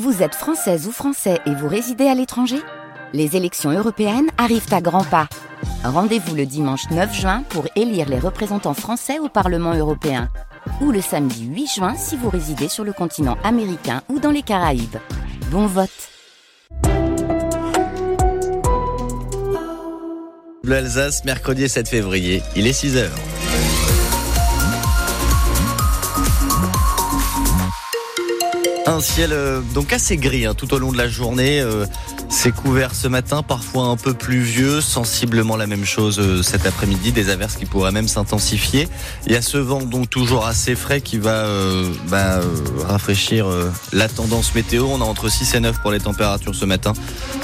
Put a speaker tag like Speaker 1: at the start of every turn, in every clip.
Speaker 1: Vous êtes française ou français et vous résidez à l'étranger? Les élections européennes arrivent à grands pas. Rendez-vous le dimanche 9 juin pour élire les représentants français au Parlement européen. Ou le samedi 8 juin si vous résidez sur le continent américain ou dans les Caraïbes. Bon vote
Speaker 2: L'Alsace, mercredi 7 février, il est 6 Un ciel euh, donc assez gris hein, tout au long de la journée. Euh, c'est couvert ce matin, parfois un peu pluvieux, sensiblement la même chose euh, cet après-midi, des averses qui pourraient même s'intensifier. Il y a ce vent donc toujours assez frais qui va bah, rafraîchir la tendance météo. On a entre 6 et 9 pour les températures ce matin,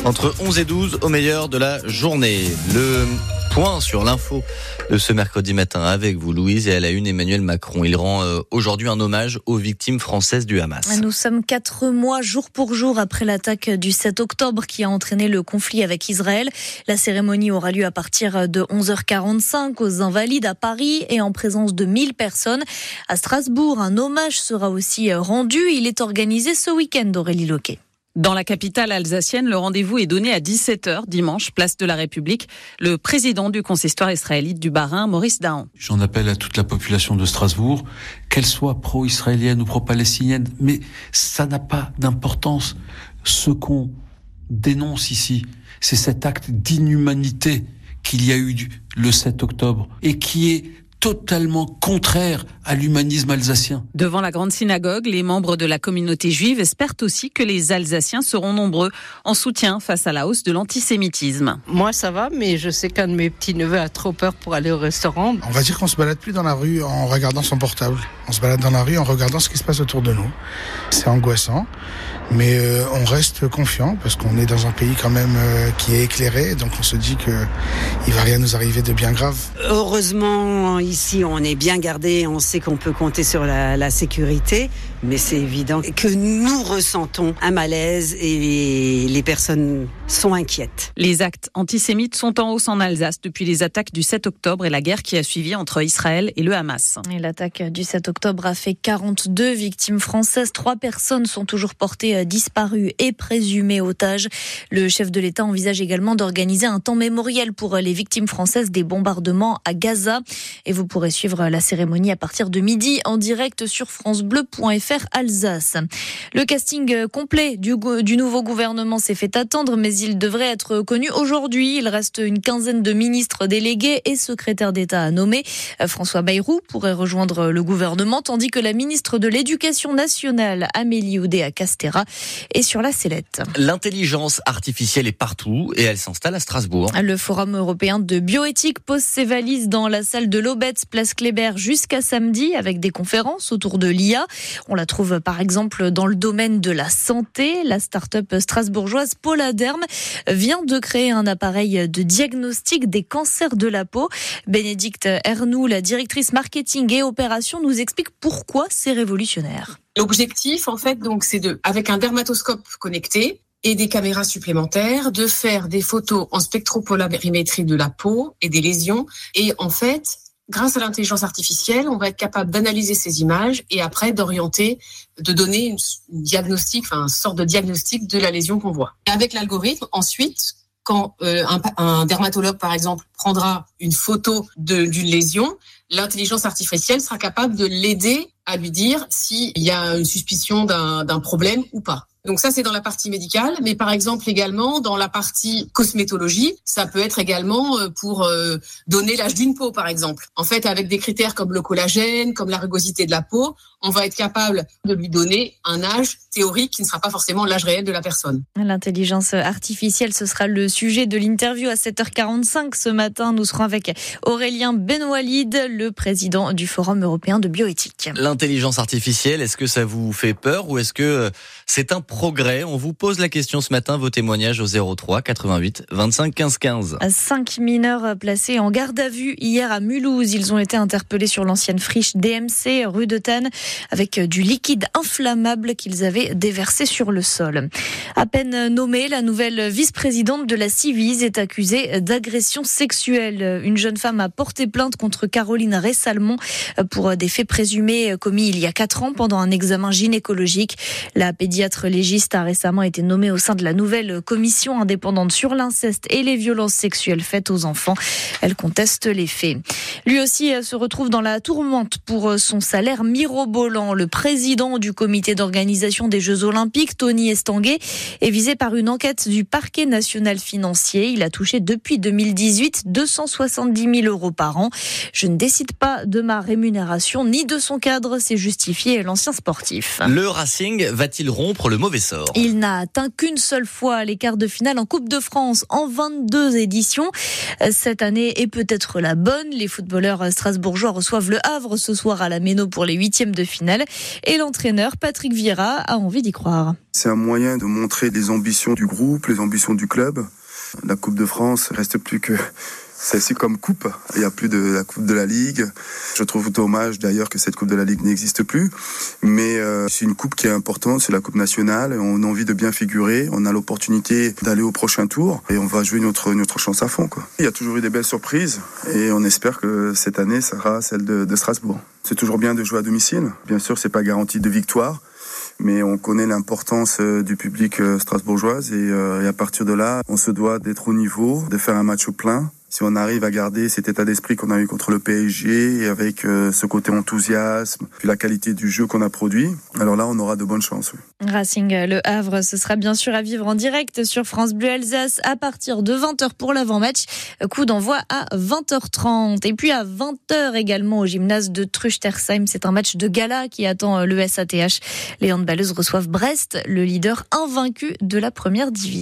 Speaker 2: entre 11 et 12 au meilleur de la journée. Le point sur l'info de ce mercredi matin avec vous, Louise, et à la une, Emmanuel Macron. Il rend euh, aujourd'hui un hommage aux victimes françaises du Hamas.
Speaker 3: Nous sommes quatre mois, jour pour jour, après l'attaque du 7 octobre qui a entraîné le conflit avec Israël. La cérémonie aura lieu à partir de 11h45 aux Invalides à Paris et en présence de 1000 personnes. À Strasbourg, un hommage sera aussi rendu. Il est organisé ce week-end, Aurélie Loquet.
Speaker 4: Dans la capitale alsacienne, le rendez-vous est donné à 17h dimanche, place de la République. Le président du consistoire israélite du Bas-Rhin, Maurice Dahan.
Speaker 5: J'en appelle à toute la population de Strasbourg, qu'elle soit pro-israélienne ou pro-palestinienne, mais ça n'a pas d'importance. Ce qu'on dénonce ici, c'est cet acte d'inhumanité qu'il y a eu le 7 octobre et qui est totalement contraire à l'humanisme alsacien.
Speaker 4: Devant la grande synagogue, les membres de la communauté juive espèrent aussi que les Alsaciens seront nombreux en soutien face à la hausse de l'antisémitisme.
Speaker 6: Moi ça va, mais je sais qu'un de mes petits-neveux a trop peur pour aller au restaurant.
Speaker 7: On va dire qu'on se balade plus dans la rue en regardant son portable. On se balade dans la rue en regardant ce qui se passe autour de nous. C'est angoissant. Mais euh, on reste confiant parce qu'on est dans un pays quand même euh, qui est éclairé, donc on se dit que il va rien nous arriver de bien grave.
Speaker 8: Heureusement, ici, on est bien gardé, on sait qu'on peut compter sur la, la sécurité, mais c'est évident que nous ressentons un malaise et les personnes sont inquiètes.
Speaker 4: Les actes antisémites sont en hausse en Alsace depuis les attaques du 7 octobre et la guerre qui a suivi entre Israël et le Hamas.
Speaker 3: Et l'attaque du 7 octobre a fait 42 victimes françaises. Trois personnes sont toujours portées disparus et présumés otages. Le chef de l'État envisage également d'organiser un temps mémoriel pour les victimes françaises des bombardements à Gaza. Et vous pourrez suivre la cérémonie à partir de midi en direct sur francebleu.fr Alsace. Le casting complet du, du nouveau gouvernement s'est fait attendre, mais il devrait être connu aujourd'hui. Il reste une quinzaine de ministres délégués et secrétaires d'État à nommer. François Bayrou pourrait rejoindre le gouvernement, tandis que la ministre de l'Éducation nationale, Amélie Oudéa-Castera, et sur la sellette.
Speaker 2: L'intelligence artificielle est partout et elle s'installe à Strasbourg.
Speaker 3: Le Forum européen de bioéthique pose ses valises dans la salle de l'Aubette, place Kléber, jusqu'à samedi avec des conférences autour de l'IA. On la trouve par exemple dans le domaine de la santé. La start-up strasbourgeoise Poladerm vient de créer un appareil de diagnostic des cancers de la peau. Bénédicte Ernoux, la directrice marketing et opération, nous explique pourquoi c'est révolutionnaire.
Speaker 9: L'objectif, en fait, donc, c'est de, avec un dermatoscope connecté et des caméras supplémentaires, de faire des photos en spectropolarimétrie de la peau et des lésions. Et en fait, grâce à l'intelligence artificielle, on va être capable d'analyser ces images et après d'orienter, de donner une, diagnostic, enfin, une sorte de diagnostic de la lésion qu'on voit. Avec l'algorithme, ensuite, quand euh, un, un, dermatologue, par exemple, prendra une photo d'une lésion, l'intelligence artificielle sera capable de l'aider à lui dire s'il y a une suspicion d'un problème ou pas. Donc ça, c'est dans la partie médicale, mais par exemple également dans la partie cosmétologie, ça peut être également euh, pour euh, donner l'âge d'une peau, par exemple. En fait, avec des critères comme le collagène, comme la rugosité de la peau, on va être capable de lui donner un âge théorique qui ne sera pas forcément l'âge réel de la personne.
Speaker 3: L'intelligence artificielle, ce sera le sujet de l'interview à 7h45 ce matin. Nous serons avec Aurélien Benoualid, le président du Forum européen de bioéthique.
Speaker 2: L'intelligence artificielle, est-ce que ça vous fait peur ou est-ce que c'est un progrès On vous pose la question ce matin, vos témoignages au 03 88 25 15 15.
Speaker 3: Cinq mineurs placés en garde à vue hier à Mulhouse. Ils ont été interpellés sur l'ancienne friche DMC rue de Tannes avec du liquide inflammable qu'ils avaient déversé sur le sol. À peine nommée, la nouvelle vice-présidente de la Civise est accusée d'agression sexuelle. Une jeune femme a porté plainte contre Caroline Ressalmon pour des faits présumés commis il y a quatre ans pendant un examen gynécologique. La pédiatre pédiatre légiste a récemment été nommé au sein de la nouvelle commission indépendante sur l'inceste et les violences sexuelles faites aux enfants. Elle conteste les faits. Lui aussi se retrouve dans la tourmente pour son salaire mirobolant. Le président du comité d'organisation des Jeux Olympiques, Tony Estanguet, est visé par une enquête du parquet national financier. Il a touché depuis 2018 270 000 euros par an. Je ne décide pas de ma rémunération ni de son cadre, s'est justifié l'ancien sportif.
Speaker 2: Le Racing va-t-il rompre le mauvais sort
Speaker 3: Il n'a atteint qu'une seule fois les quarts de finale en Coupe de France en 22 éditions. Cette année est peut-être la bonne. Les footballeurs strasbourgeois reçoivent le Havre ce soir à la Méno pour les huitièmes de finale. Et l'entraîneur Patrick Vieira a envie d'y croire.
Speaker 10: C'est un moyen de montrer les ambitions du groupe, les ambitions du club. La Coupe de France reste plus que celle-ci comme coupe. Il n'y a plus de la Coupe de la Ligue. Je trouve dommage d'ailleurs que cette Coupe de la Ligue n'existe plus. Mais euh, c'est une coupe qui est importante, c'est la Coupe nationale. On a envie de bien figurer. On a l'opportunité d'aller au prochain tour et on va jouer notre, notre chance à fond. Quoi. Il y a toujours eu des belles surprises et on espère que cette année sera celle de, de Strasbourg. C'est toujours bien de jouer à domicile. Bien sûr, c'est pas garanti de victoire mais on connaît l'importance du public strasbourgeois et, à partir de là, on se doit d'être au niveau, de faire un match au plein. Si on arrive à garder cet état d'esprit qu'on a eu contre le PSG et avec ce côté enthousiasme, puis la qualité du jeu qu'on a produit, alors là, on aura de bonnes chances.
Speaker 3: Racing Le Havre, ce sera bien sûr à vivre en direct sur France Bleu Alsace à partir de 20h pour l'avant-match. Coup d'envoi à 20h30. Et puis à 20h également au gymnase de Truchtersheim. C'est un match de gala qui attend le SATH. Les handballeuses reçoivent Brest, le leader invaincu de la première division.